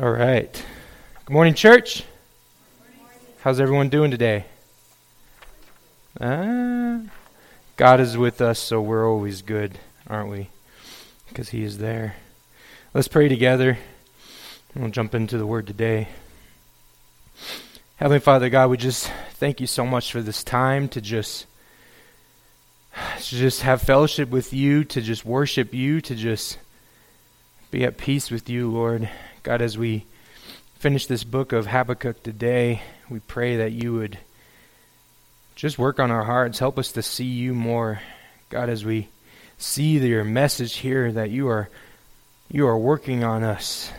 All right. Good morning, church. How's everyone doing today? Uh, God is with us, so we're always good, aren't we? Because He is there. Let's pray together. We'll jump into the Word today. Heavenly Father, God, we just thank you so much for this time to just to just have fellowship with you, to just worship you, to just be at peace with you, Lord. God, as we finish this book of Habakkuk today, we pray that you would just work on our hearts, help us to see you more. God, as we see your message here, that you are you are working on us.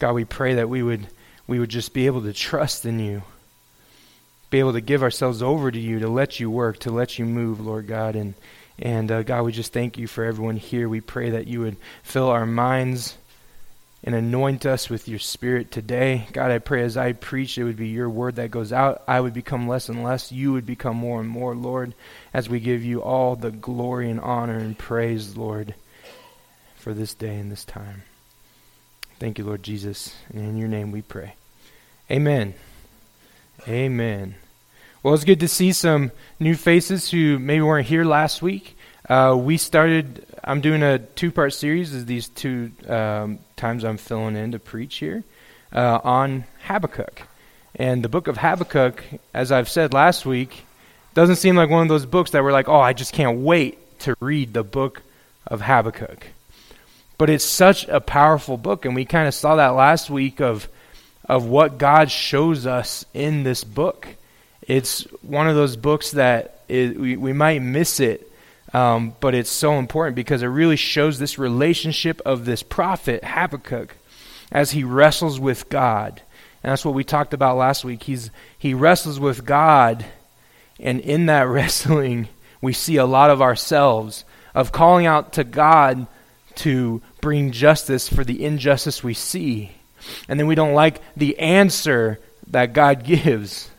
God, we pray that we would we would just be able to trust in you. Be able to give ourselves over to you, to let you work, to let you move, Lord God. And and uh, God, we just thank you for everyone here. We pray that you would fill our minds and anoint us with your spirit today. God, I pray as I preach, it would be your word that goes out. I would become less and less. You would become more and more, Lord, as we give you all the glory and honor and praise, Lord, for this day and this time. Thank you, Lord Jesus. And in your name we pray. Amen. Amen. Well, it's good to see some new faces who maybe weren't here last week. Uh, we started, I'm doing a two part series, is these two um, times I'm filling in to preach here, uh, on Habakkuk. And the book of Habakkuk, as I've said last week, doesn't seem like one of those books that we're like, oh, I just can't wait to read the book of Habakkuk. But it's such a powerful book, and we kind of saw that last week of, of what God shows us in this book. It's one of those books that we, we might miss it um, but it's so important because it really shows this relationship of this prophet, Habakkuk, as he wrestles with God. And that's what we talked about last week. He's, he wrestles with God, and in that wrestling, we see a lot of ourselves, of calling out to God to bring justice for the injustice we see. And then we don't like the answer that God gives.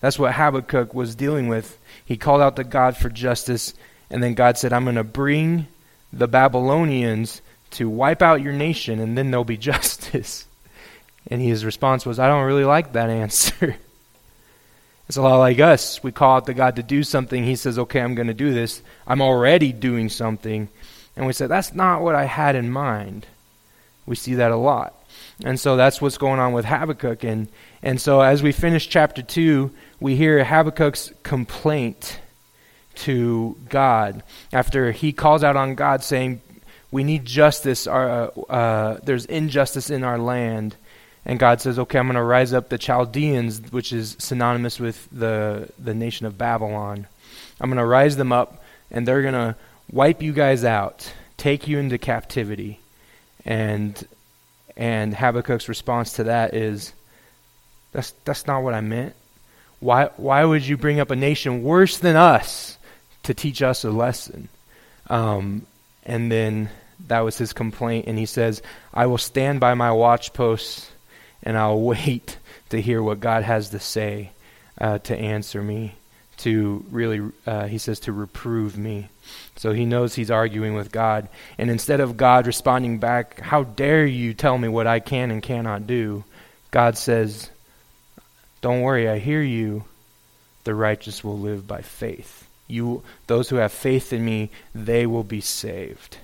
That's what Habakkuk was dealing with. He called out to God for justice, and then God said, I'm going to bring the Babylonians to wipe out your nation, and then there'll be justice. And his response was, I don't really like that answer. it's a lot like us. We call out to God to do something. He says, Okay, I'm going to do this. I'm already doing something. And we say, That's not what I had in mind. We see that a lot. And so that's what's going on with Habakkuk. And, and so as we finish chapter 2, we hear Habakkuk's complaint to God after he calls out on God saying, We need justice. uh, uh, there's injustice in our land. And God says, Okay, I'm going to rise up the Chaldeans, which is synonymous with the, the nation of Babylon. I'm going to rise them up, and they're going to wipe you guys out, take you into captivity. And, and Habakkuk's response to that is, that's, that's not what I meant. Why, why would you bring up a nation worse than us? To teach us a lesson. Um, and then that was his complaint. And he says, I will stand by my watch posts and I'll wait to hear what God has to say uh, to answer me, to really, uh, he says, to reprove me. So he knows he's arguing with God. And instead of God responding back, How dare you tell me what I can and cannot do? God says, Don't worry, I hear you. The righteous will live by faith. You, those who have faith in me, they will be saved.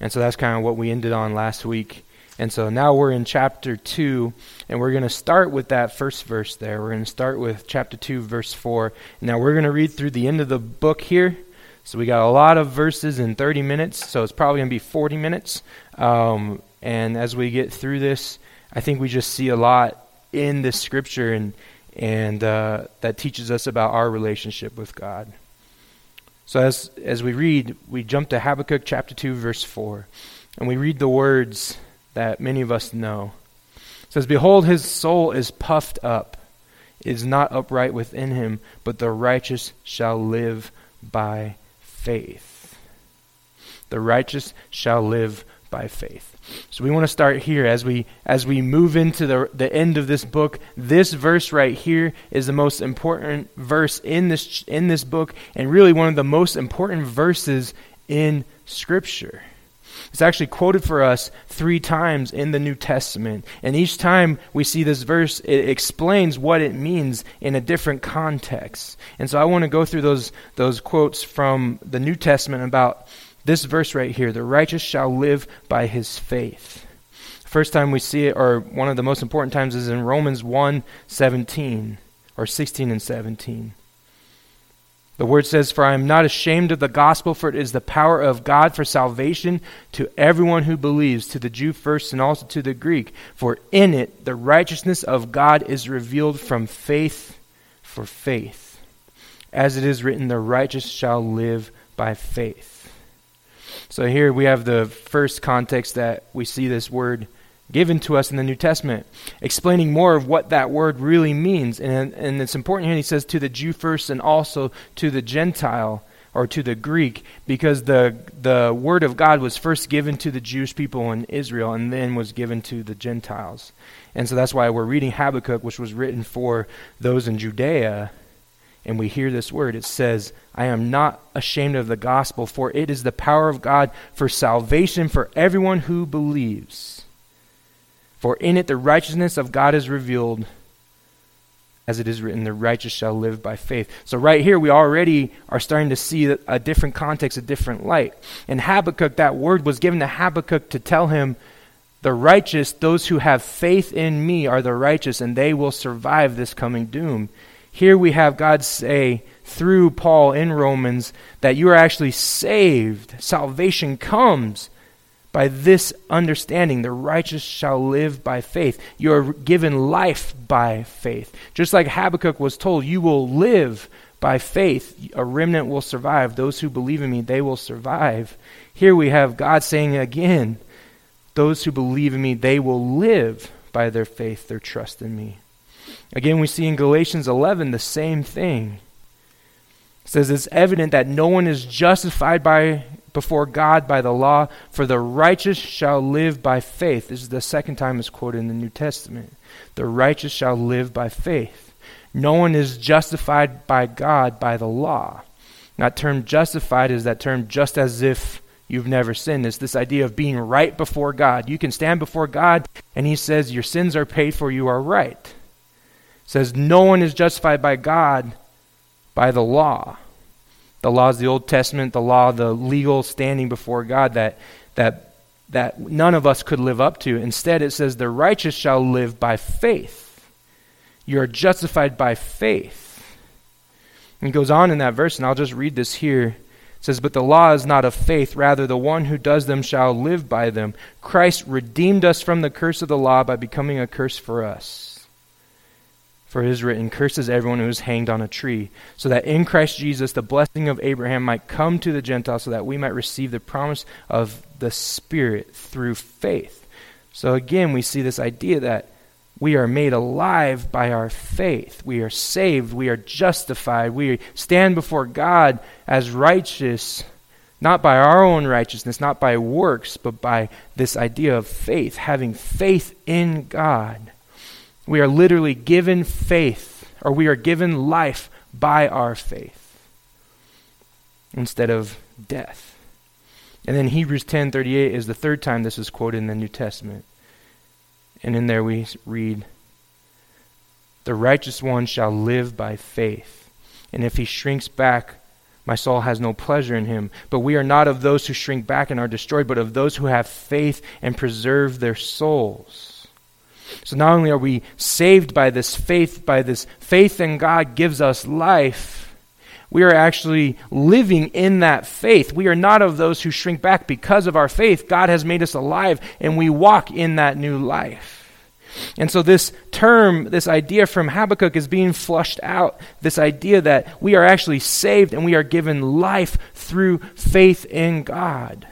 And so that's kind of what we ended on last week. And so now we're in chapter 2, and we're going to start with that first verse there. We're going to start with chapter 2, verse 4. Now we're going to read through the end of the book here. So we got a lot of verses in 30 minutes, so it's probably going to be 40 minutes. Um, and as we get through this, I think we just see a lot in this scripture and, and uh, that teaches us about our relationship with God. So as, as we read, we jump to Habakkuk chapter 2, verse 4, and we read the words that many of us know. It says, Behold, his soul is puffed up, is not upright within him, but the righteous shall live by faith. The righteous shall live by faith. So we want to start here as we as we move into the the end of this book. This verse right here is the most important verse in this in this book and really one of the most important verses in scripture. It's actually quoted for us three times in the New Testament. And each time we see this verse, it explains what it means in a different context. And so I want to go through those, those quotes from the New Testament about this verse right here the righteous shall live by his faith. First time we see it, or one of the most important times, is in Romans 1 17, or 16 and 17. The word says, For I am not ashamed of the gospel, for it is the power of God for salvation to everyone who believes, to the Jew first and also to the Greek. For in it the righteousness of God is revealed from faith for faith. As it is written, the righteous shall live by faith. So here we have the first context that we see this word given to us in the New Testament, explaining more of what that word really means. And, and it's important here, he says, to the Jew first and also to the Gentile or to the Greek, because the, the word of God was first given to the Jewish people in Israel and then was given to the Gentiles. And so that's why we're reading Habakkuk, which was written for those in Judea. And we hear this word. It says, I am not ashamed of the gospel, for it is the power of God for salvation for everyone who believes. For in it the righteousness of God is revealed, as it is written, the righteous shall live by faith. So, right here, we already are starting to see a different context, a different light. In Habakkuk, that word was given to Habakkuk to tell him, The righteous, those who have faith in me, are the righteous, and they will survive this coming doom. Here we have God say through Paul in Romans that you are actually saved. Salvation comes by this understanding, the righteous shall live by faith. You are given life by faith. Just like Habakkuk was told, you will live by faith. A remnant will survive. Those who believe in me, they will survive. Here we have God saying again, those who believe in me, they will live by their faith, their trust in me. Again, we see in Galatians 11 the same thing. It says it's evident that no one is justified by before God by the law, for the righteous shall live by faith. This is the second time it's quoted in the New Testament. The righteous shall live by faith. No one is justified by God by the law. That term justified is that term just as if you've never sinned. It's this idea of being right before God. You can stand before God and He says, Your sins are paid for, you are right. Says, No one is justified by God by the law the law is the Old Testament, the law, the legal standing before God that, that, that none of us could live up to. Instead, it says, the righteous shall live by faith. You are justified by faith. And it goes on in that verse, and I'll just read this here. It says, But the law is not of faith, rather, the one who does them shall live by them. Christ redeemed us from the curse of the law by becoming a curse for us. For it is written, Curses everyone who is hanged on a tree, so that in Christ Jesus the blessing of Abraham might come to the Gentiles, so that we might receive the promise of the Spirit through faith. So again, we see this idea that we are made alive by our faith. We are saved. We are justified. We stand before God as righteous, not by our own righteousness, not by works, but by this idea of faith, having faith in God. We are literally given faith, or we are given life by our faith instead of death. And then Hebrews 10:38 is the third time this is quoted in the New Testament. And in there we read, "The righteous one shall live by faith, and if he shrinks back, my soul has no pleasure in him. But we are not of those who shrink back and are destroyed, but of those who have faith and preserve their souls." So not only are we saved by this faith, by this faith in God gives us life, we are actually living in that faith. We are not of those who shrink back because of our faith. God has made us alive and we walk in that new life. And so, this term, this idea from Habakkuk is being flushed out. This idea that we are actually saved and we are given life through faith in God.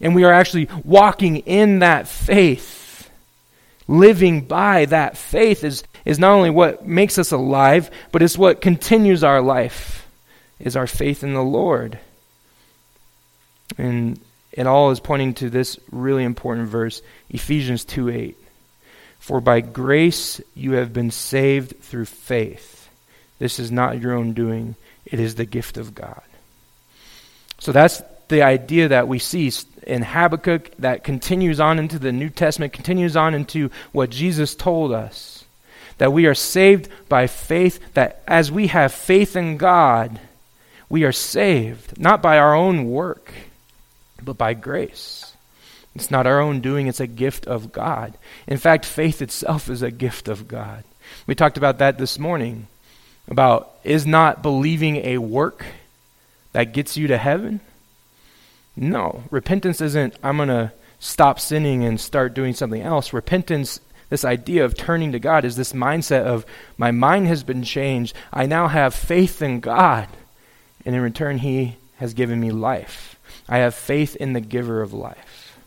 And we are actually walking in that faith living by that faith is, is not only what makes us alive, but it's what continues our life, is our faith in the Lord. And it all is pointing to this really important verse, Ephesians 2 8. For by grace you have been saved through faith. This is not your own doing, it is the gift of God. So that's the idea that we see in Habakkuk that continues on into the New Testament, continues on into what Jesus told us. That we are saved by faith, that as we have faith in God, we are saved, not by our own work, but by grace. It's not our own doing, it's a gift of God. In fact, faith itself is a gift of God. We talked about that this morning about is not believing a work that gets you to heaven? No. Repentance isn't, I'm going to stop sinning and start doing something else. Repentance, this idea of turning to God, is this mindset of my mind has been changed. I now have faith in God. And in return, He has given me life. I have faith in the giver of life.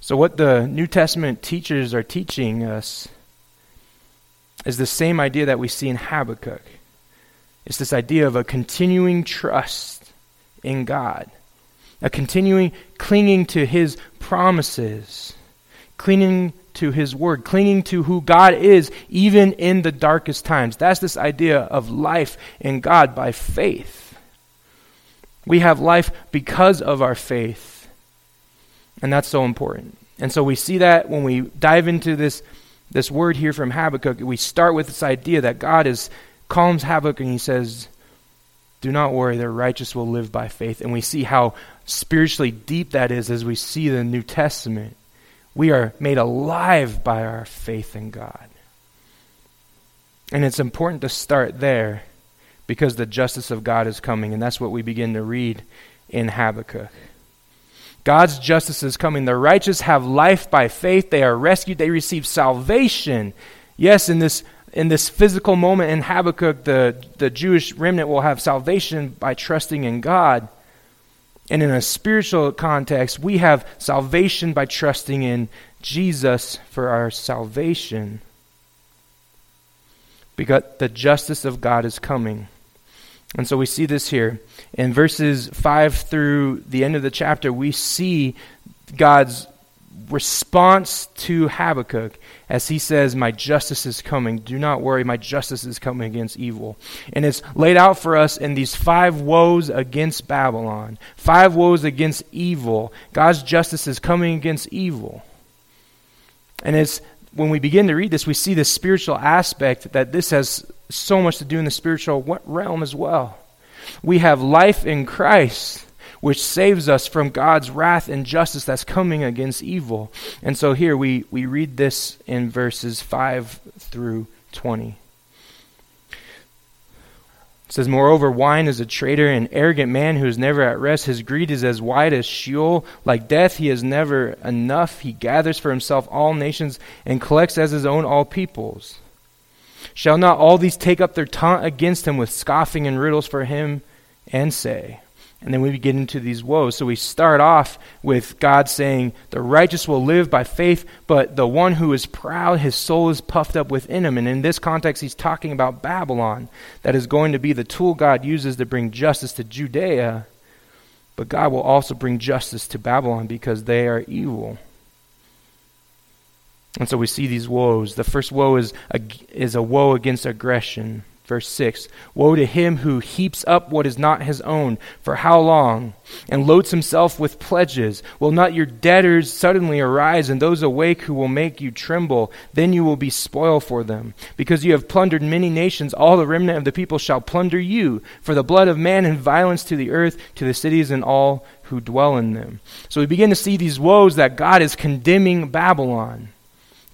So, what the New Testament teachers are teaching us is the same idea that we see in Habakkuk. It's this idea of a continuing trust in God, a continuing clinging to His promises, clinging to His Word, clinging to who God is, even in the darkest times. That's this idea of life in God by faith. We have life because of our faith, and that's so important. And so we see that when we dive into this this word here from Habakkuk, we start with this idea that God is calms Habakkuk and he says, Do not worry, the righteous will live by faith. And we see how spiritually deep that is as we see the New Testament. We are made alive by our faith in God. And it's important to start there because the justice of God is coming. And that's what we begin to read in Habakkuk. God's justice is coming. The righteous have life by faith. They are rescued. They receive salvation. Yes, in this in this physical moment in Habakkuk, the, the Jewish remnant will have salvation by trusting in God. And in a spiritual context, we have salvation by trusting in Jesus for our salvation. Because the justice of God is coming. And so we see this here. In verses 5 through the end of the chapter, we see God's response to Habakkuk as he says, My justice is coming. Do not worry, my justice is coming against evil. And it's laid out for us in these five woes against Babylon, five woes against evil. God's justice is coming against evil. And it's when we begin to read this, we see the spiritual aspect that this has so much to do in the spiritual realm as well. We have life in Christ, which saves us from God's wrath and justice that's coming against evil. And so here we, we read this in verses 5 through 20. It says, Moreover, wine is a traitor, an arrogant man who is never at rest. His greed is as wide as Sheol. Like death, he is never enough. He gathers for himself all nations and collects as his own all peoples. Shall not all these take up their taunt against him with scoffing and riddles for him and say, and then we get into these woes. So we start off with God saying, The righteous will live by faith, but the one who is proud, his soul is puffed up within him. And in this context, he's talking about Babylon, that is going to be the tool God uses to bring justice to Judea. But God will also bring justice to Babylon because they are evil. And so we see these woes. The first woe is a, is a woe against aggression. Verse 6 Woe to him who heaps up what is not his own. For how long? And loads himself with pledges. Will not your debtors suddenly arise, and those awake who will make you tremble? Then you will be spoil for them. Because you have plundered many nations, all the remnant of the people shall plunder you. For the blood of man and violence to the earth, to the cities and all who dwell in them. So we begin to see these woes that God is condemning Babylon.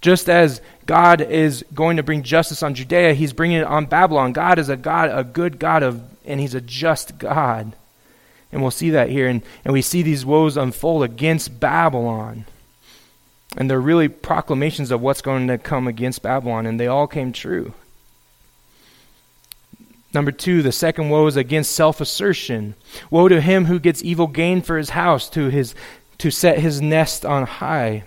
Just as God is going to bring justice on Judea, he's bringing it on Babylon. God is a God, a good God of and he's a just God. And we'll see that here and, and we see these woes unfold against Babylon. And they're really proclamations of what's going to come against Babylon, and they all came true. Number two, the second woe is against self assertion. Woe to him who gets evil gain for his house, to, his, to set his nest on high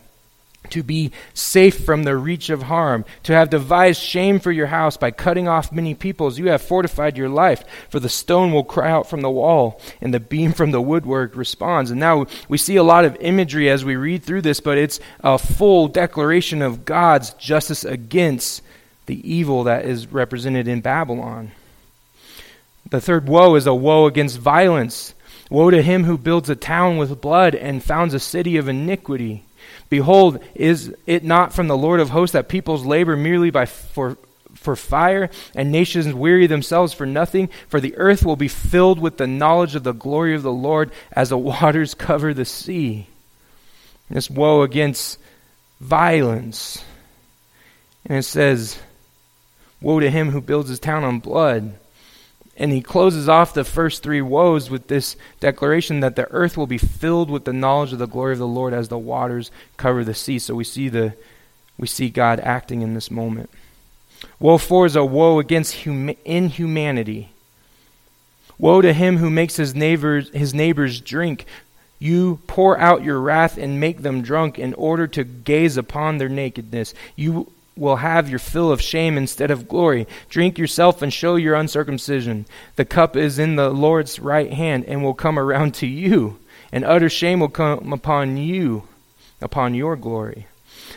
to be safe from the reach of harm, to have devised shame for your house by cutting off many peoples. You have fortified your life, for the stone will cry out from the wall, and the beam from the woodwork responds. And now we see a lot of imagery as we read through this, but it's a full declaration of God's justice against the evil that is represented in Babylon. The third woe is a woe against violence. Woe to him who builds a town with blood and founds a city of iniquity. Behold, is it not from the Lord of hosts that peoples labor merely by for for fire, and nations weary themselves for nothing? For the earth will be filled with the knowledge of the glory of the Lord as the waters cover the sea. This woe against violence. And it says, Woe to him who builds his town on blood. And he closes off the first three woes with this declaration that the earth will be filled with the knowledge of the glory of the Lord as the waters cover the sea. So we see the we see God acting in this moment. Woe for is a woe against hum- inhumanity. Woe to him who makes his neighbors his neighbors drink. You pour out your wrath and make them drunk in order to gaze upon their nakedness. You will have your fill of shame instead of glory. Drink yourself and show your uncircumcision. The cup is in the Lord's right hand and will come around to you, and utter shame will come upon you, upon your glory.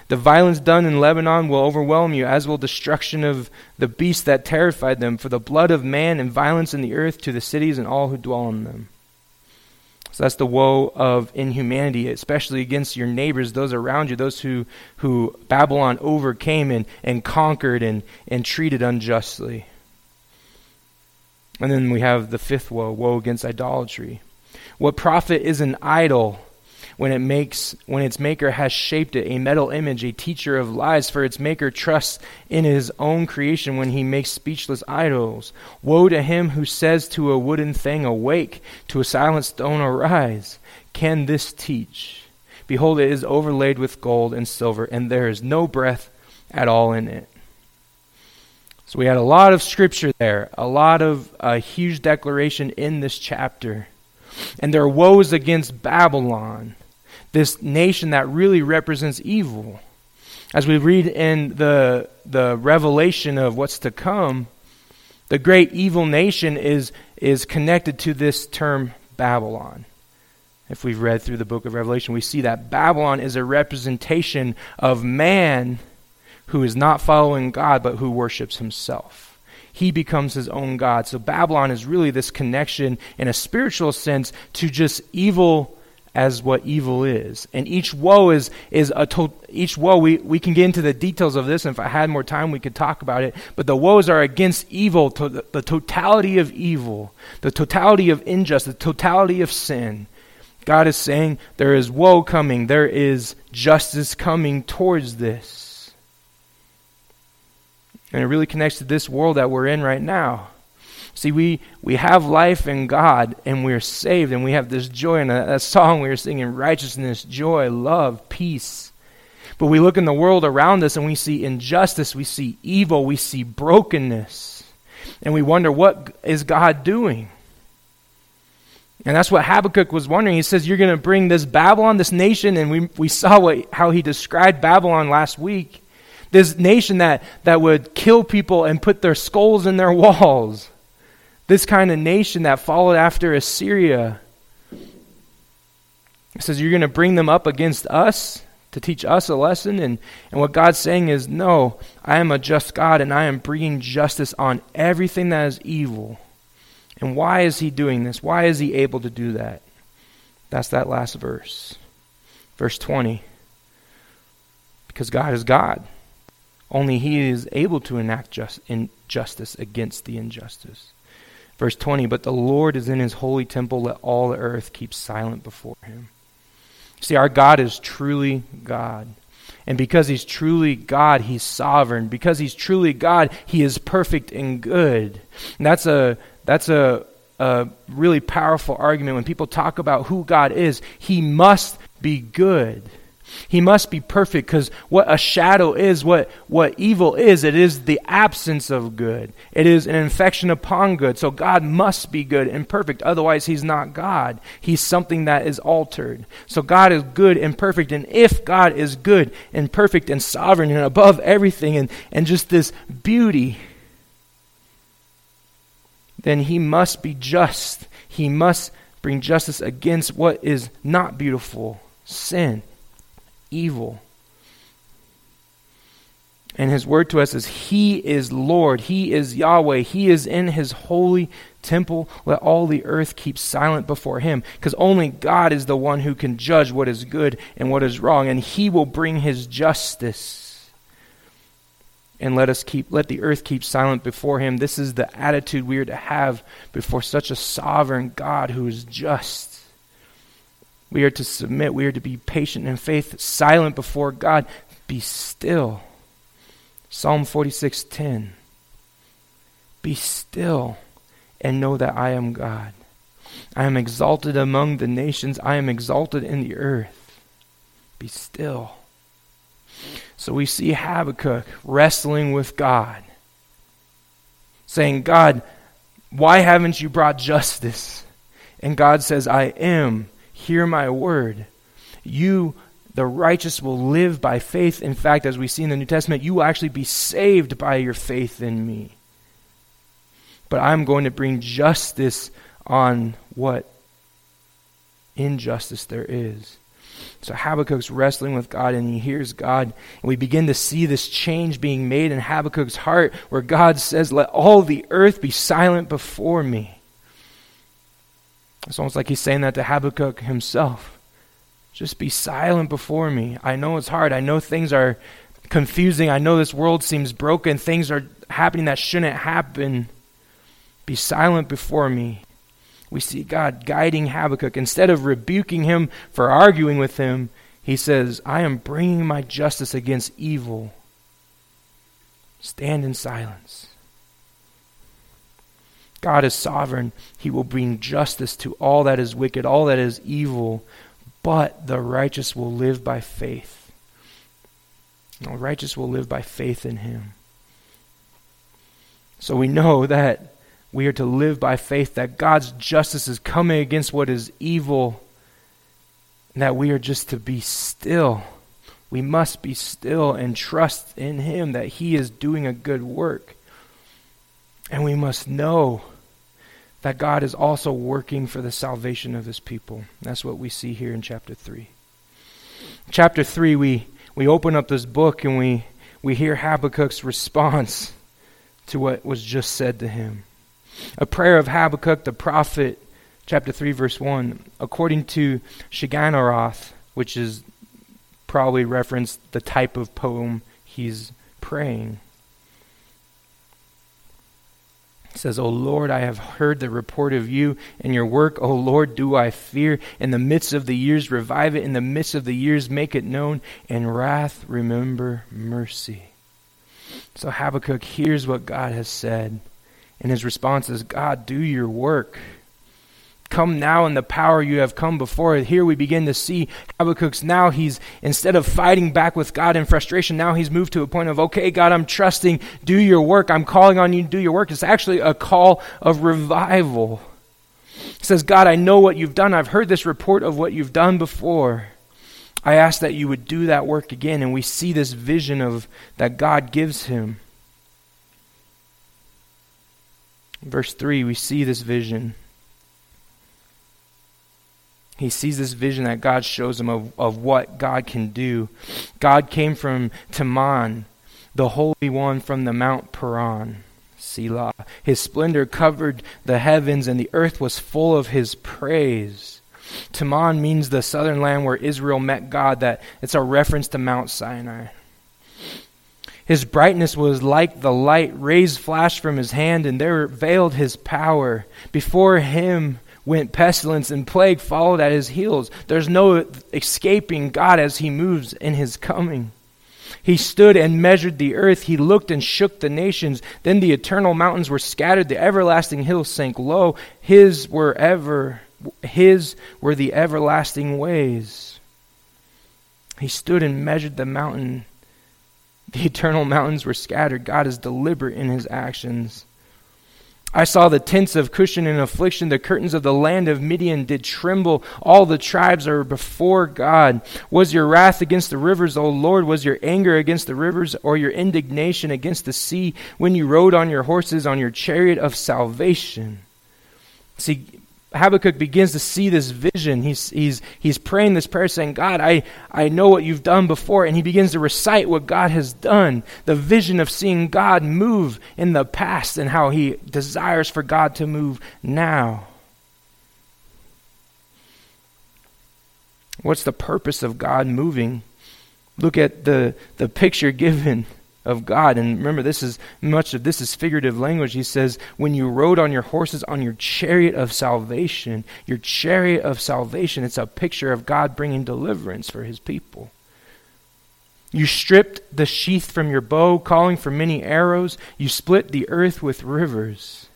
The violence done in Lebanon will overwhelm you, as will destruction of the beast that terrified them, for the blood of man and violence in the earth to the cities and all who dwell in them. So that's the woe of inhumanity, especially against your neighbors, those around you, those who, who Babylon overcame and, and conquered and, and treated unjustly. And then we have the fifth woe, woe against idolatry. What profit is an idol when it makes when its maker has shaped it a metal image a teacher of lies for its maker trusts in his own creation when he makes speechless idols. Woe to him who says to a wooden thing awake to a silent stone arise. Can this teach? Behold it is overlaid with gold and silver and there is no breath at all in it. So we had a lot of scripture there a lot of a huge declaration in this chapter. And there are woes against Babylon this nation that really represents evil. As we read in the, the revelation of what's to come, the great evil nation is, is connected to this term Babylon. If we've read through the book of Revelation, we see that Babylon is a representation of man who is not following God but who worships himself. He becomes his own God. So Babylon is really this connection in a spiritual sense to just evil as what evil is. And each woe is, is a to- each woe, we, we can get into the details of this, and if I had more time, we could talk about it. But the woes are against evil, to the, the totality of evil, the totality of injustice, the totality of sin. God is saying there is woe coming, there is justice coming towards this. And it really connects to this world that we're in right now. See, we, we have life in God and we're saved and we have this joy. And that, song we were singing righteousness, joy, love, peace. But we look in the world around us and we see injustice, we see evil, we see brokenness. And we wonder, what is God doing? And that's what Habakkuk was wondering. He says, You're going to bring this Babylon, this nation, and we, we saw what, how he described Babylon last week. This nation that, that would kill people and put their skulls in their walls. This kind of nation that followed after Assyria. Says, You're going to bring them up against us to teach us a lesson. And, and what God's saying is, No, I am a just God and I am bringing justice on everything that is evil. And why is He doing this? Why is He able to do that? That's that last verse. Verse 20. Because God is God. Only He is able to enact just, injustice against the injustice. Verse 20, but the Lord is in his holy temple, let all the earth keep silent before him. See, our God is truly God. And because he's truly God, he's sovereign. Because he's truly God, he is perfect and good. And that's a that's a, a really powerful argument when people talk about who God is. He must be good. He must be perfect because what a shadow is, what, what evil is, it is the absence of good. It is an infection upon good. So God must be good and perfect. Otherwise, He's not God. He's something that is altered. So God is good and perfect. And if God is good and perfect and sovereign and above everything and, and just this beauty, then He must be just. He must bring justice against what is not beautiful sin evil. And his word to us is He is Lord. He is Yahweh. He is in his holy temple. Let all the earth keep silent before him. Because only God is the one who can judge what is good and what is wrong. And he will bring his justice. And let us keep let the earth keep silent before him. This is the attitude we are to have before such a sovereign God who is just. We are to submit. We are to be patient in faith, silent before God. Be still Psalm 46:10 Be still and know that I am God. I am exalted among the nations. I am exalted in the earth. Be still. So we see Habakkuk wrestling with God, saying, God, why haven't you brought justice? And God says, I am. Hear my word. You the righteous will live by faith. In fact, as we see in the New Testament, you will actually be saved by your faith in me. But I'm going to bring justice on what injustice there is. So Habakkuk's wrestling with God and he hears God. And we begin to see this change being made in Habakkuk's heart where God says, Let all the earth be silent before me. It's almost like he's saying that to Habakkuk himself. Just be silent before me. I know it's hard. I know things are confusing. I know this world seems broken. Things are happening that shouldn't happen. Be silent before me. We see God guiding Habakkuk. Instead of rebuking him for arguing with him, he says, I am bringing my justice against evil. Stand in silence. God is sovereign. He will bring justice to all that is wicked, all that is evil but the righteous will live by faith. The righteous will live by faith in him. So we know that we are to live by faith, that God's justice is coming against what is evil, and that we are just to be still. We must be still and trust in Him that He is doing a good work. And we must know that God is also working for the salvation of his people. That's what we see here in chapter 3. Chapter 3, we, we open up this book and we, we hear Habakkuk's response to what was just said to him. A prayer of Habakkuk the prophet, chapter 3, verse 1, according to Shigionoth, which is probably referenced the type of poem he's praying. Says, O Lord, I have heard the report of you and your work. O Lord, do I fear. In the midst of the years, revive it. In the midst of the years, make it known. In wrath, remember mercy. So Habakkuk hears what God has said. And his response is, God, do your work. Come now in the power you have come before. Here we begin to see Habakkuk's now he's, instead of fighting back with God in frustration, now he's moved to a point of, okay, God, I'm trusting, do your work. I'm calling on you to do your work. It's actually a call of revival. He says, God, I know what you've done. I've heard this report of what you've done before. I ask that you would do that work again. And we see this vision of that God gives him. verse 3, we see this vision. He sees this vision that God shows him of, of what God can do. God came from Teman, the Holy One from the Mount Paran. Selah. His splendor covered the heavens, and the earth was full of his praise. Teman means the southern land where Israel met God. That it's a reference to Mount Sinai. His brightness was like the light rays flashed from his hand, and there veiled his power. Before him went pestilence and plague followed at his heels. There's no escaping God as he moves in his coming. He stood and measured the earth. He looked and shook the nations. Then the eternal mountains were scattered. The everlasting hills sank low. His were ever, his were the everlasting ways. He stood and measured the mountain. The eternal mountains were scattered. God is deliberate in his actions. I saw the tents of Cushan in affliction. The curtains of the land of Midian did tremble. All the tribes are before God. Was your wrath against the rivers, O Lord? Was your anger against the rivers, or your indignation against the sea, when you rode on your horses on your chariot of salvation? See, Habakkuk begins to see this vision. He's, he's, he's praying this prayer saying, God, I, I know what you've done before. And he begins to recite what God has done, the vision of seeing God move in the past and how he desires for God to move now. What's the purpose of God moving? Look at the, the picture given of God. And remember, this is much of this is figurative language. He says, when you rode on your horses on your chariot of salvation, your chariot of salvation, it's a picture of God bringing deliverance for his people. You stripped the sheath from your bow, calling for many arrows. You split the earth with rivers.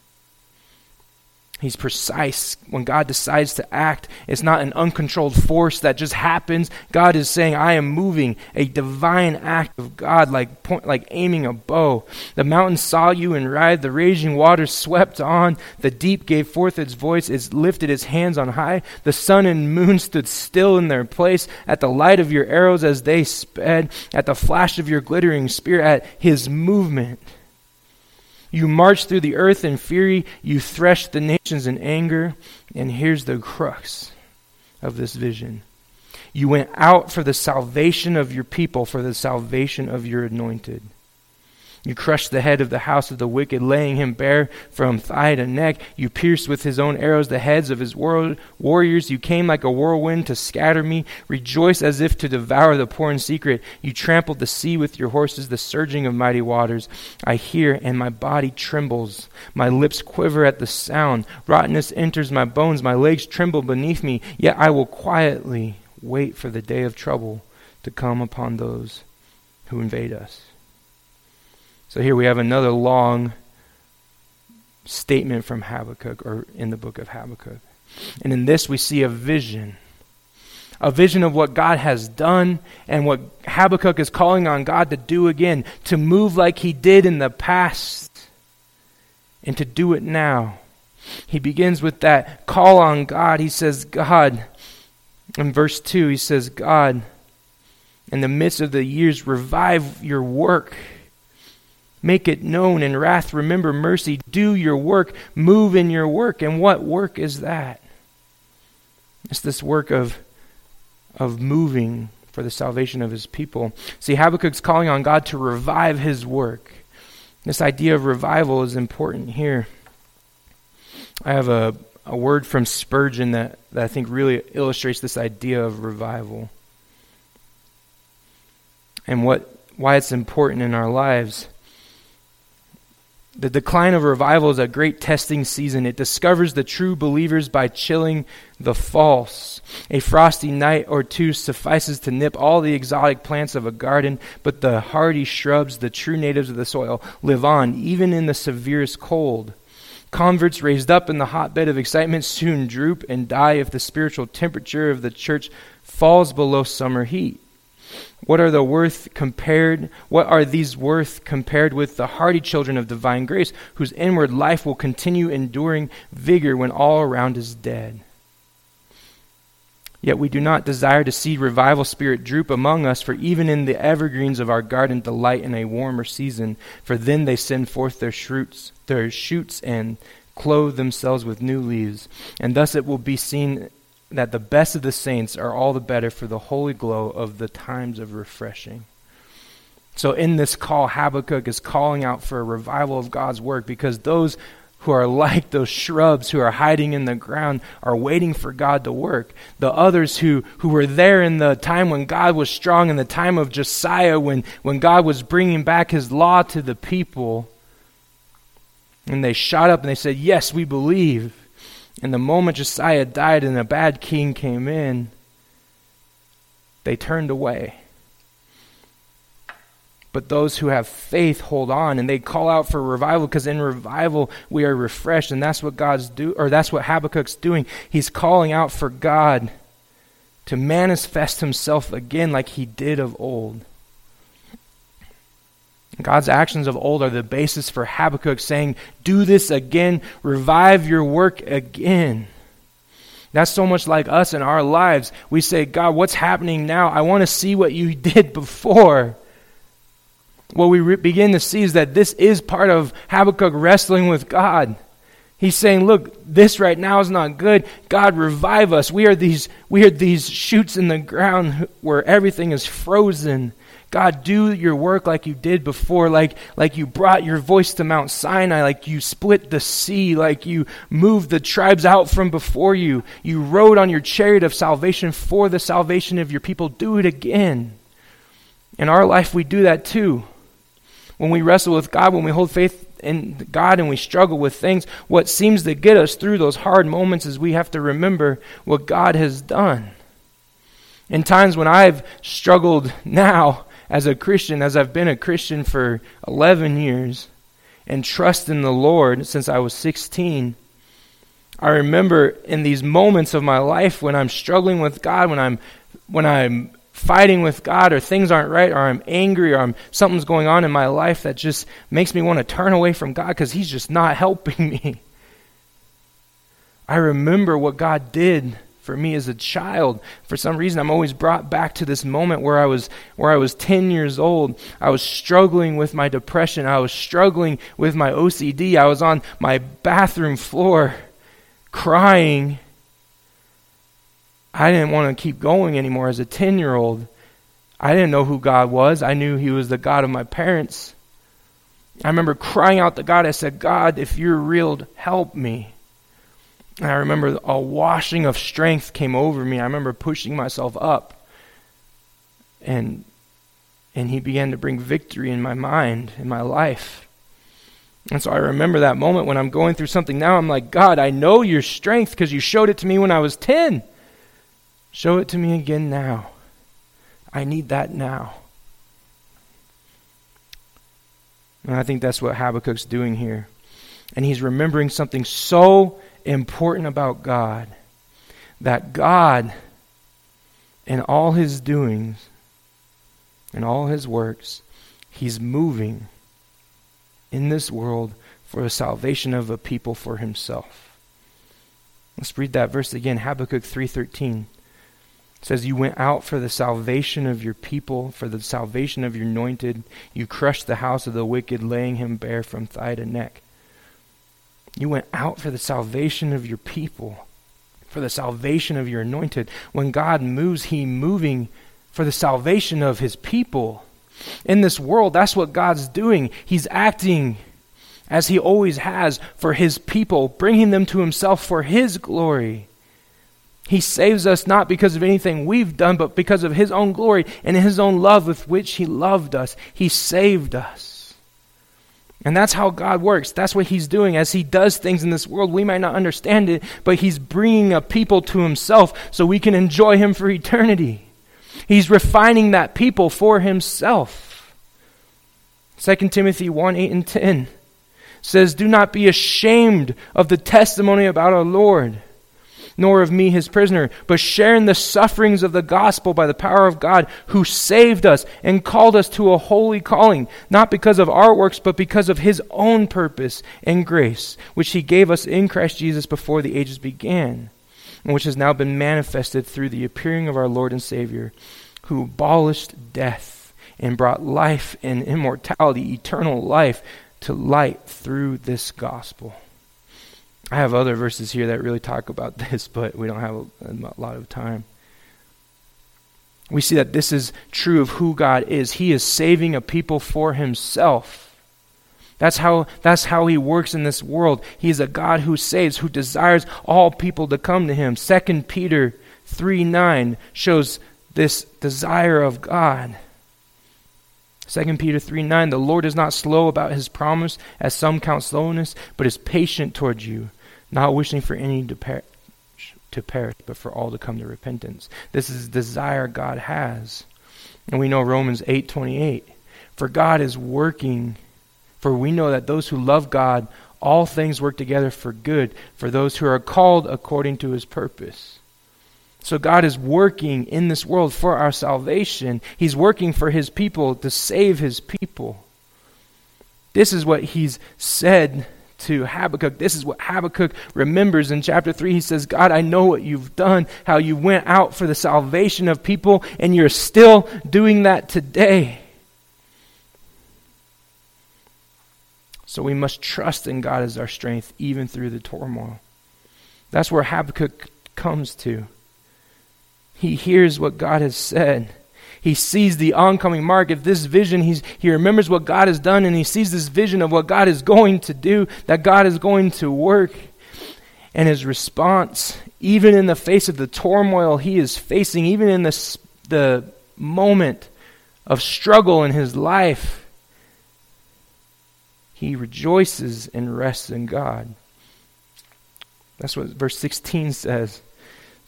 He's precise. When God decides to act, it's not an uncontrolled force that just happens. God is saying, I am moving, a divine act of God, like, point, like aiming a bow. The mountains saw you and ride, the raging waters swept on, the deep gave forth its voice, it lifted its hands on high. The sun and moon stood still in their place at the light of your arrows as they sped, at the flash of your glittering spear, at his movement. You march through the earth in fury, you thresh the nations in anger. And here's the crux of this vision you went out for the salvation of your people, for the salvation of your anointed. You crushed the head of the house of the wicked, laying him bare from thigh to neck. You pierced with his own arrows the heads of his war- warriors. You came like a whirlwind to scatter me. Rejoice as if to devour the poor in secret. You trampled the sea with your horses, the surging of mighty waters. I hear, and my body trembles. My lips quiver at the sound. Rottenness enters my bones. My legs tremble beneath me. Yet I will quietly wait for the day of trouble to come upon those who invade us. So here we have another long statement from Habakkuk, or in the book of Habakkuk. And in this, we see a vision a vision of what God has done and what Habakkuk is calling on God to do again, to move like he did in the past and to do it now. He begins with that call on God. He says, God, in verse 2, he says, God, in the midst of the years, revive your work Make it known in wrath. Remember mercy. Do your work. Move in your work. And what work is that? It's this work of, of moving for the salvation of his people. See, Habakkuk's calling on God to revive his work. This idea of revival is important here. I have a, a word from Spurgeon that, that I think really illustrates this idea of revival and what why it's important in our lives. The decline of revival is a great testing season. It discovers the true believers by chilling the false. A frosty night or two suffices to nip all the exotic plants of a garden, but the hardy shrubs, the true natives of the soil, live on, even in the severest cold. Converts raised up in the hotbed of excitement soon droop and die if the spiritual temperature of the church falls below summer heat. What are the worth compared? What are these worth compared with the hardy children of divine grace, whose inward life will continue enduring vigor when all around is dead? Yet we do not desire to see revival spirit droop among us, for even in the evergreens of our garden delight in a warmer season, for then they send forth their shoots, their shoots and clothe themselves with new leaves, and thus it will be seen that the best of the saints are all the better for the holy glow of the times of refreshing. So, in this call, Habakkuk is calling out for a revival of God's work because those who are like those shrubs who are hiding in the ground are waiting for God to work. The others who, who were there in the time when God was strong, in the time of Josiah, when, when God was bringing back his law to the people, and they shot up and they said, Yes, we believe. And the moment Josiah died and a bad king came in, they turned away. But those who have faith hold on and they call out for revival because in revival we are refreshed and that's what God's do or that's what Habakkuk's doing. He's calling out for God to manifest himself again like he did of old. God's actions of old are the basis for Habakkuk saying, Do this again, revive your work again. That's so much like us in our lives. We say, God, what's happening now? I want to see what you did before. What we re- begin to see is that this is part of Habakkuk wrestling with God. He's saying, look, this right now is not good. God, revive us. We are these, we are these shoots in the ground where everything is frozen. God, do your work like you did before, like, like you brought your voice to Mount Sinai, like you split the sea, like you moved the tribes out from before you. You rode on your chariot of salvation for the salvation of your people. Do it again. In our life, we do that too. When we wrestle with God, when we hold faith in God and we struggle with things, what seems to get us through those hard moments is we have to remember what God has done. In times when I've struggled now as a Christian, as I've been a Christian for 11 years, and trust in the Lord since I was 16, I remember in these moments of my life when I'm struggling with God, when I'm when I'm fighting with God or things aren't right or I'm angry or I'm something's going on in my life that just makes me want to turn away from God cuz he's just not helping me. I remember what God did for me as a child. For some reason I'm always brought back to this moment where I was where I was 10 years old. I was struggling with my depression. I was struggling with my OCD. I was on my bathroom floor crying I didn't want to keep going anymore as a 10 year old. I didn't know who God was. I knew He was the God of my parents. I remember crying out to God. I said, God, if you're real, help me. And I remember a washing of strength came over me. I remember pushing myself up. And, and He began to bring victory in my mind, in my life. And so I remember that moment when I'm going through something now. I'm like, God, I know your strength because you showed it to me when I was 10. Show it to me again now. I need that now. And I think that's what Habakkuk's doing here. And he's remembering something so important about God that God, in all his doings, in all his works, he's moving in this world for the salvation of a people for himself. Let's read that verse again, Habakkuk 3:13. It says, You went out for the salvation of your people, for the salvation of your anointed. You crushed the house of the wicked, laying him bare from thigh to neck. You went out for the salvation of your people, for the salvation of your anointed. When God moves, He moving for the salvation of His people. In this world, that's what God's doing. He's acting as He always has for His people, bringing them to Himself for His glory. He saves us not because of anything we've done, but because of His own glory and His own love with which He loved us. He saved us. And that's how God works. That's what He's doing. As He does things in this world, we might not understand it, but He's bringing a people to Himself so we can enjoy Him for eternity. He's refining that people for Himself. 2 Timothy 1 8 and 10 says, Do not be ashamed of the testimony about our Lord nor of me his prisoner, but share in the sufferings of the gospel by the power of God, who saved us and called us to a holy calling, not because of our works, but because of his own purpose and grace, which he gave us in Christ Jesus before the ages began, and which has now been manifested through the appearing of our Lord and Savior, who abolished death and brought life and immortality, eternal life, to light through this gospel. I have other verses here that really talk about this, but we don't have a, a lot of time. We see that this is true of who God is. He is saving a people for himself. That's how, that's how he works in this world. He is a God who saves, who desires all people to come to him. 2 Peter 3 9 shows this desire of God. 2 Peter 3 9, the Lord is not slow about his promise, as some count slowness, but is patient towards you, not wishing for any to perish, to perish, but for all to come to repentance. This is the desire God has. And we know Romans 8:28. For God is working for we know that those who love God all things work together for good for those who are called according to his purpose. So God is working in this world for our salvation. He's working for his people to save his people. This is what he's said to Habakkuk. This is what Habakkuk remembers in chapter 3. He says, God, I know what you've done, how you went out for the salvation of people, and you're still doing that today. So we must trust in God as our strength, even through the turmoil. That's where Habakkuk comes to. He hears what God has said. He sees the oncoming mark. If this vision, he's, he remembers what God has done, and he sees this vision of what God is going to do, that God is going to work. And his response, even in the face of the turmoil he is facing, even in the, the moment of struggle in his life, he rejoices and rests in God. That's what verse 16 says.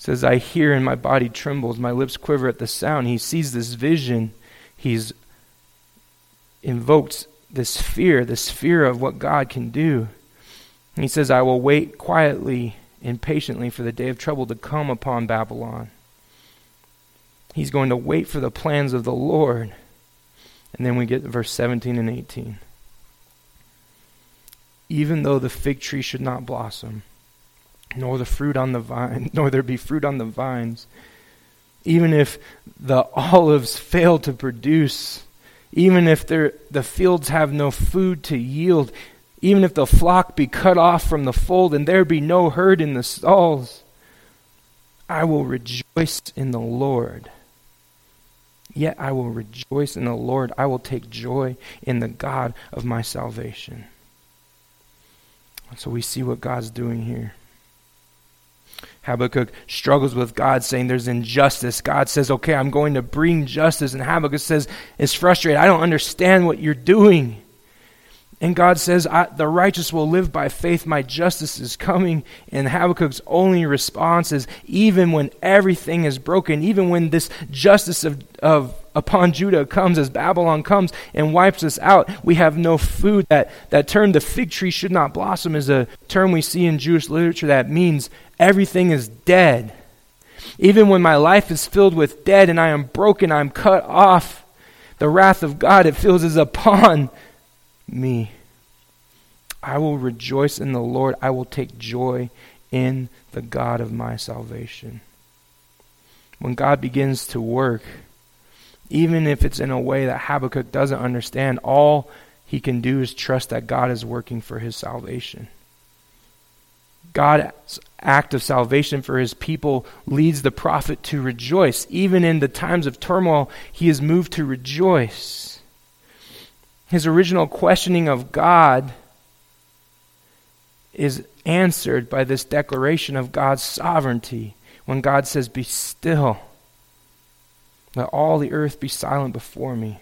Says, I hear and my body trembles, my lips quiver at the sound. He sees this vision. He's invoked this fear, this fear of what God can do. And he says, I will wait quietly and patiently for the day of trouble to come upon Babylon. He's going to wait for the plans of the Lord. And then we get verse 17 and 18 even though the fig tree should not blossom, nor the fruit on the vine, nor there be fruit on the vines, even if the olives fail to produce, even if the fields have no food to yield, even if the flock be cut off from the fold and there be no herd in the stalls, I will rejoice in the Lord. Yet I will rejoice in the Lord. I will take joy in the God of my salvation. So we see what God's doing here. Habakkuk struggles with God saying there's injustice. God says, okay, I'm going to bring justice. And Habakkuk says, it's frustrated. I don't understand what you're doing. And God says, the righteous will live by faith. My justice is coming. And Habakkuk's only response is, even when everything is broken, even when this justice of, of upon Judah comes as Babylon comes and wipes us out, we have no food. That, that term, the fig tree should not blossom, is a term we see in Jewish literature that means everything is dead. Even when my life is filled with dead and I am broken, I'm cut off, the wrath of God, it feels, is upon me. I will rejoice in the Lord. I will take joy in the God of my salvation. When God begins to work, even if it's in a way that Habakkuk doesn't understand, all he can do is trust that God is working for his salvation. God's act of salvation for his people leads the prophet to rejoice. Even in the times of turmoil, he is moved to rejoice. His original questioning of God is answered by this declaration of God's sovereignty when God says, Be still. Let all the earth be silent before me.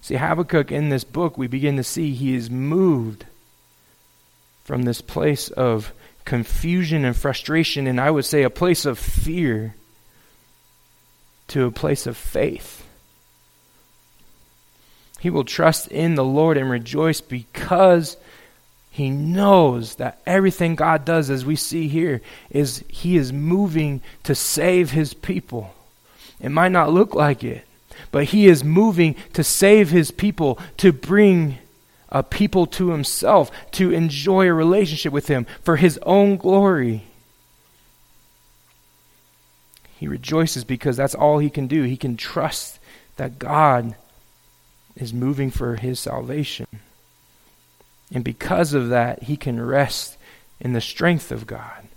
See, Habakkuk in this book, we begin to see he is moved from this place of confusion and frustration, and I would say a place of fear, to a place of faith. He will trust in the Lord and rejoice because he knows that everything God does, as we see here, is he is moving to save his people. It might not look like it, but he is moving to save his people, to bring a people to himself, to enjoy a relationship with him for his own glory. He rejoices because that's all he can do. He can trust that God is moving for his salvation. And because of that, he can rest in the strength of God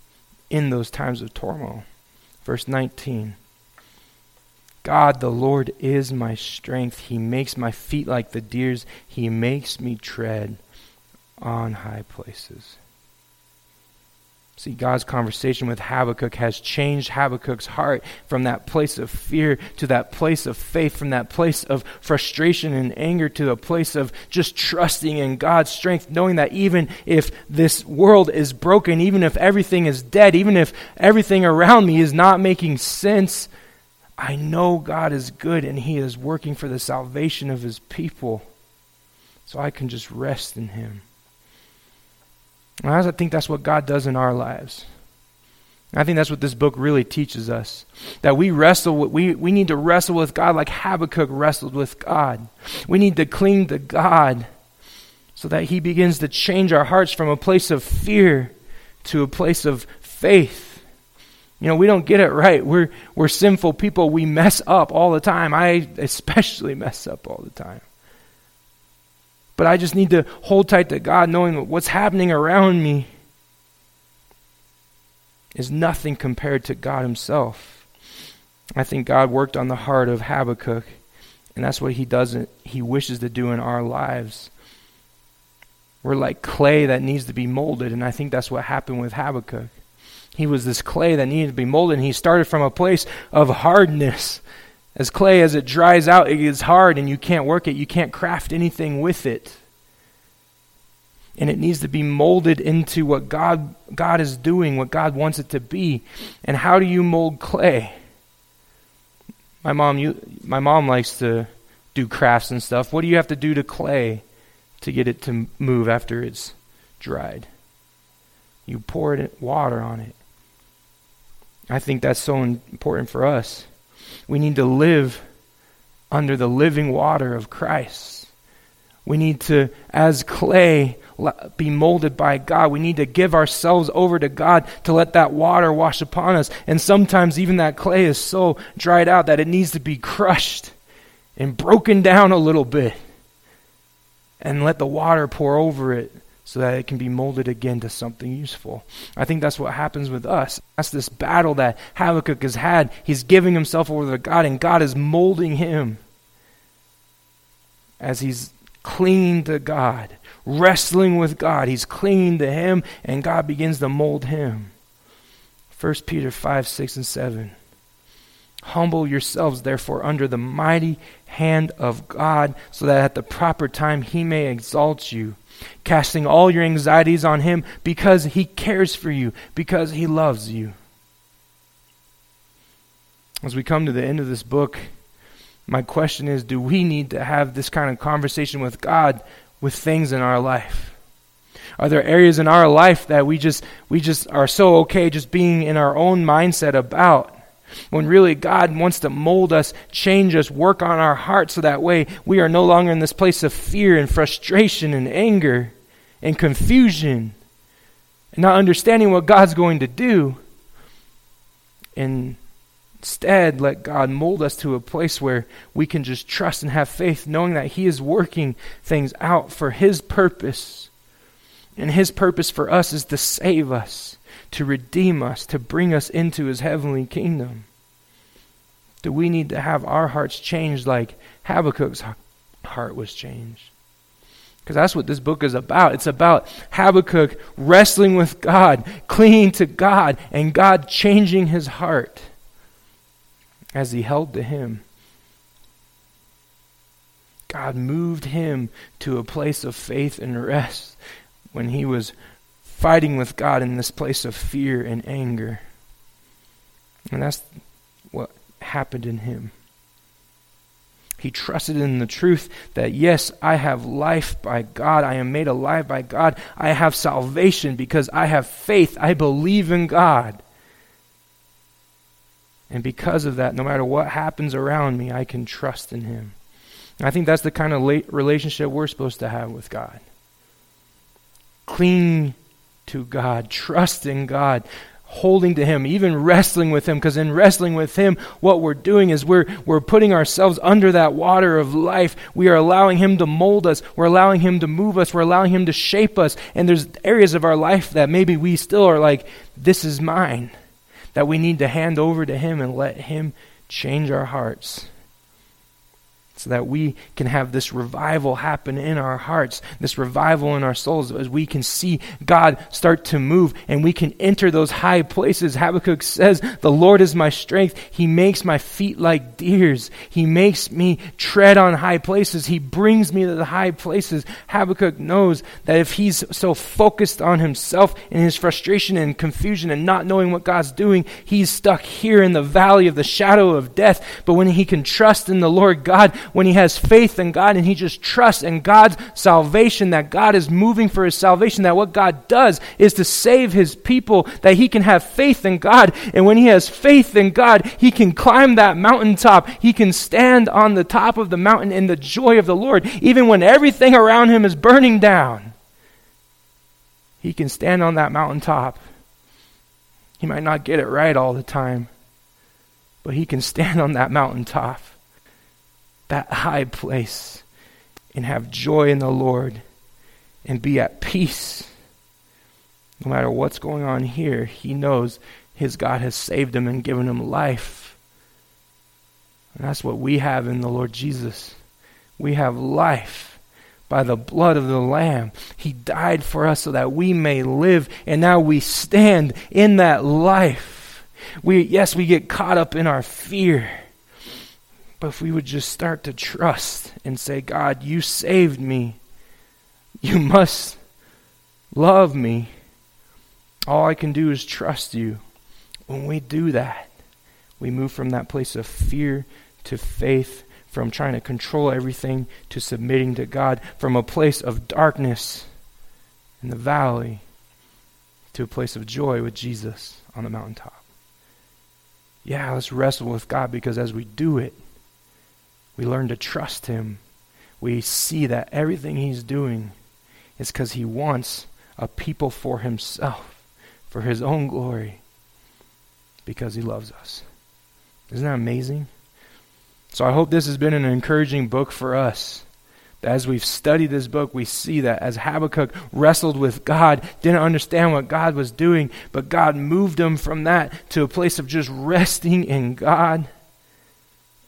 in those times of turmoil. Verse 19 God the Lord is my strength. He makes my feet like the deer's, He makes me tread on high places. See, God's conversation with Habakkuk has changed Habakkuk's heart from that place of fear to that place of faith, from that place of frustration and anger to a place of just trusting in God's strength, knowing that even if this world is broken, even if everything is dead, even if everything around me is not making sense, I know God is good and He is working for the salvation of His people. So I can just rest in Him. And I think that's what God does in our lives. I think that's what this book really teaches us. That we wrestle with, we, we need to wrestle with God like Habakkuk wrestled with God. We need to cling to God so that He begins to change our hearts from a place of fear to a place of faith. You know, we don't get it right. We're, we're sinful people. We mess up all the time. I especially mess up all the time. But I just need to hold tight to God, knowing what's happening around me is nothing compared to God Himself. I think God worked on the heart of Habakkuk, and that's what He doesn't, He wishes to do in our lives. We're like clay that needs to be molded, and I think that's what happened with Habakkuk. He was this clay that needed to be molded, and he started from a place of hardness. As clay, as it dries out, it is hard, and you can't work it. You can't craft anything with it and it needs to be molded into what God God is doing, what God wants it to be. And how do you mold clay? My mom you my mom likes to do crafts and stuff. What do you have to do to clay to get it to move after it's dried? You pour it water on it. I think that's so important for us. We need to live under the living water of Christ. We need to, as clay, be molded by God. We need to give ourselves over to God to let that water wash upon us. And sometimes even that clay is so dried out that it needs to be crushed and broken down a little bit and let the water pour over it so that it can be molded again to something useful. I think that's what happens with us. That's this battle that Habakkuk has had. He's giving himself over to God, and God is molding him as he's clinging to God wrestling with God. He's clinging to Him, and God begins to mold him. 1 Peter 5, 6, and 7. Humble yourselves, therefore, under the mighty hand of God, so that at the proper time He may exalt you, casting all your anxieties on Him because He cares for you, because He loves you. As we come to the end of this book, my question is do we need to have this kind of conversation with God with things in our life? Are there areas in our life that we just we just are so okay just being in our own mindset about? When really God wants to mold us, change us, work on our hearts so that way we are no longer in this place of fear and frustration and anger and confusion and not understanding what God's going to do. And Instead, let God mold us to a place where we can just trust and have faith, knowing that He is working things out for His purpose. And His purpose for us is to save us, to redeem us, to bring us into His heavenly kingdom. Do we need to have our hearts changed like Habakkuk's heart was changed? Because that's what this book is about. It's about Habakkuk wrestling with God, clinging to God, and God changing his heart as he held to him. God moved him to a place of faith and rest when he was fighting with God in this place of fear and anger. And that's what happened in him. He trusted in the truth that, yes, I have life by God. I am made alive by God. I have salvation because I have faith. I believe in God. And because of that, no matter what happens around me, I can trust in Him. I think that's the kind of relationship we're supposed to have with God. Cling to God, trust in God, holding to Him, even wrestling with Him, because in wrestling with Him, what we're doing is we're, we're putting ourselves under that water of life. We are allowing Him to mold us. We're allowing Him to move us. We're allowing Him to shape us. And there's areas of our life that maybe we still are like, this is mine that we need to hand over to Him and let Him change our hearts so that we can have this revival happen in our hearts, this revival in our souls, as we can see God start to move and we can enter those high places. Habakkuk says, The Lord is my strength. He makes my feet like deer's. He makes me tread on high places. He brings me to the high places. Habakkuk knows that if he's so focused on himself and his frustration and confusion and not knowing what God's doing, he's stuck here in the valley of the shadow of death. But when he can trust in the Lord God, when he has faith in God and he just trusts in God's salvation, that God is moving for his salvation, that what God does is to save his people, that he can have faith in God. And when he has faith in God, he can climb that mountaintop. He can stand on the top of the mountain in the joy of the Lord, even when everything around him is burning down. He can stand on that mountaintop. He might not get it right all the time, but he can stand on that mountaintop that high place and have joy in the Lord and be at peace. No matter what's going on here, he knows his God has saved him and given him life. And that's what we have in the Lord Jesus. We have life by the blood of the Lamb. He died for us so that we may live, and now we stand in that life. We, yes, we get caught up in our fear. But if we would just start to trust and say, God, you saved me. You must love me. All I can do is trust you. When we do that, we move from that place of fear to faith, from trying to control everything to submitting to God, from a place of darkness in the valley to a place of joy with Jesus on the mountaintop. Yeah, let's wrestle with God because as we do it, we learn to trust Him. We see that everything He's doing is because He wants a people for Himself, for His own glory, because He loves us. Isn't that amazing? So I hope this has been an encouraging book for us. As we've studied this book, we see that as Habakkuk wrestled with God, didn't understand what God was doing, but God moved him from that to a place of just resting in God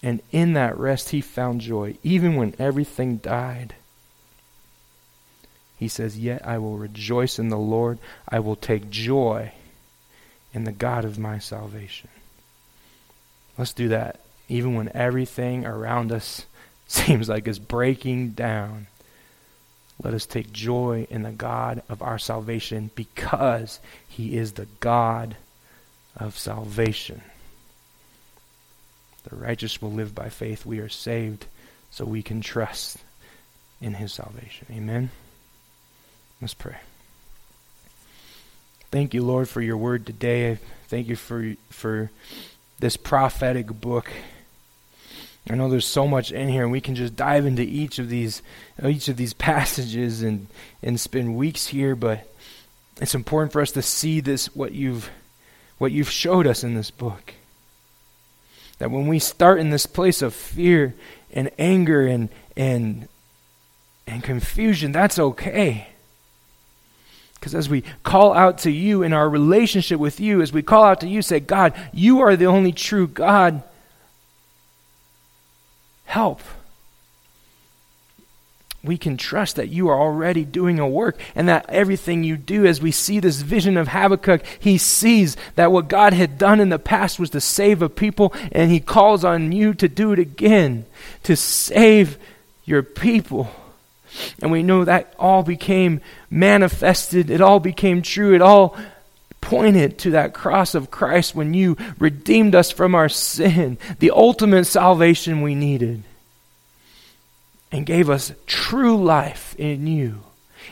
and in that rest, he found joy, even when everything died. He says, Yet I will rejoice in the Lord. I will take joy in the God of my salvation. Let's do that, even when everything around us seems like it's breaking down. Let us take joy in the God of our salvation because he is the God of salvation. The righteous will live by faith. We are saved so we can trust in his salvation. Amen. Let's pray. Thank you, Lord, for your word today. Thank you for for this prophetic book. I know there's so much in here, and we can just dive into each of these each of these passages and and spend weeks here. But it's important for us to see this what you've what you've showed us in this book. That when we start in this place of fear and anger and, and, and confusion, that's okay. Because as we call out to you in our relationship with you, as we call out to you, say, God, you are the only true God, help we can trust that you are already doing a work and that everything you do, as we see this vision of Habakkuk, he sees that what God had done in the past was to save a people, and he calls on you to do it again, to save your people. And we know that all became manifested, it all became true, it all pointed to that cross of Christ when you redeemed us from our sin, the ultimate salvation we needed and gave us true life in you.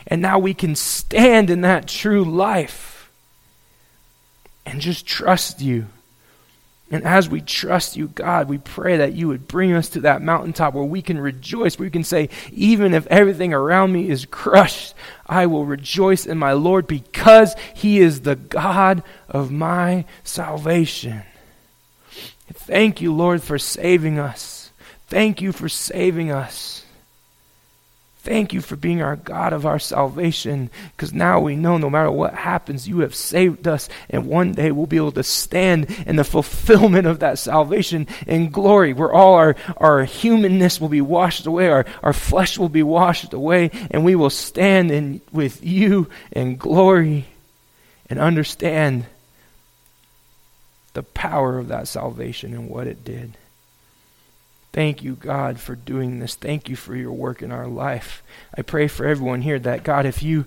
And now we can stand in that true life and just trust you. And as we trust you, God, we pray that you would bring us to that mountaintop where we can rejoice, where we can say, even if everything around me is crushed, I will rejoice in my Lord because he is the God of my salvation. Thank you, Lord, for saving us. Thank you for saving us. Thank you for being our God of our salvation because now we know no matter what happens, you have saved us, and one day we'll be able to stand in the fulfillment of that salvation in glory, where all our, our humanness will be washed away, our, our flesh will be washed away, and we will stand in, with you in glory and understand the power of that salvation and what it did. Thank you, God, for doing this. Thank you for your work in our life. I pray for everyone here that, God, if you,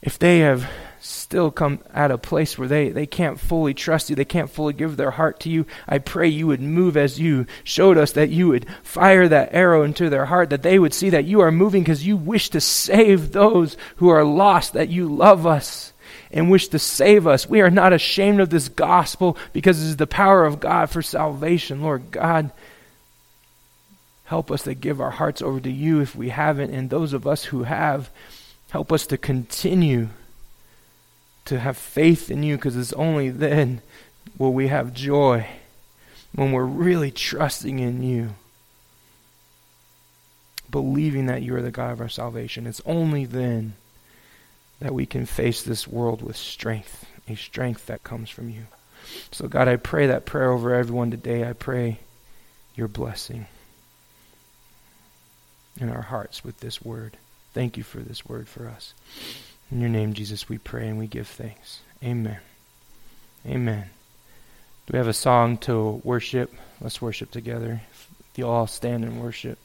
if they have still come at a place where they, they can't fully trust you, they can't fully give their heart to you, I pray you would move as you showed us, that you would fire that arrow into their heart, that they would see that you are moving because you wish to save those who are lost, that you love us and wish to save us. We are not ashamed of this gospel because it is the power of God for salvation. Lord God, help us to give our hearts over to you if we haven't, and those of us who have, help us to continue to have faith in you because it's only then will we have joy when we're really trusting in you. believing that you are the God of our salvation. It's only then that we can face this world with strength, a strength that comes from you. So, God, I pray that prayer over everyone today. I pray your blessing in our hearts with this word. Thank you for this word for us. In your name, Jesus, we pray and we give thanks. Amen. Amen. Do we have a song to worship? Let's worship together. If you all stand and worship.